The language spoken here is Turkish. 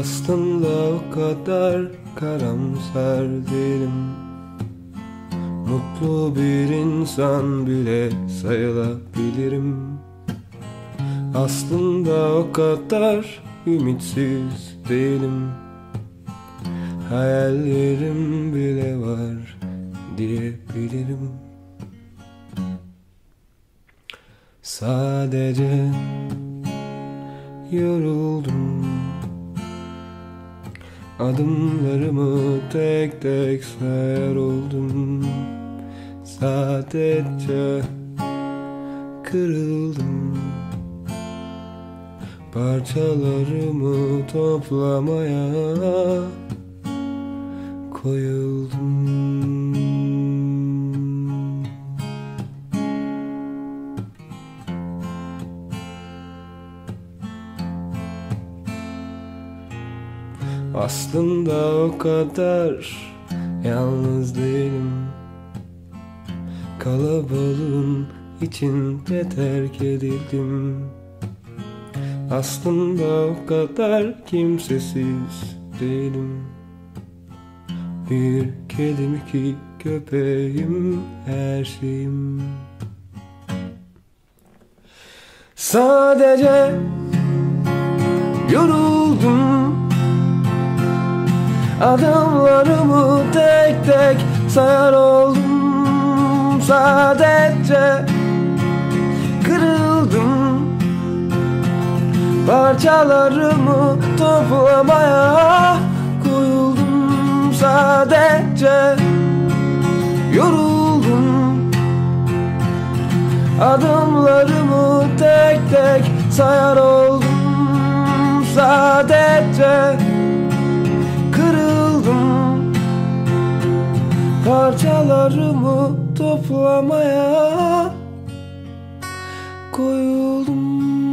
Aslında o kadar karamsar değilim Mutlu bir insan bile sayılabilirim. Aslında o kadar ümitsiz değilim. Hayallerim bile var diyebilirim. Sadece yoruldum Adımlarımı tek tek sayar oldum. Sadece kırıldım. Parçalarımı toplamaya koyuldum Aslında o kadar yalnız değilim. Kalabalığın içinde terk edildim. Aslında o kadar kimsesiz değilim. Bir kedim ki köpeğim her şeyim. Sadece yoruldum Adımlarımı tek tek sayar oldum Sadece. Kırıldım. Parçalarımı toplamaya koyuldum Sadece. Yoruldum. Adımlarımı tek tek sayar Yollarımı toplamaya Koyuldum.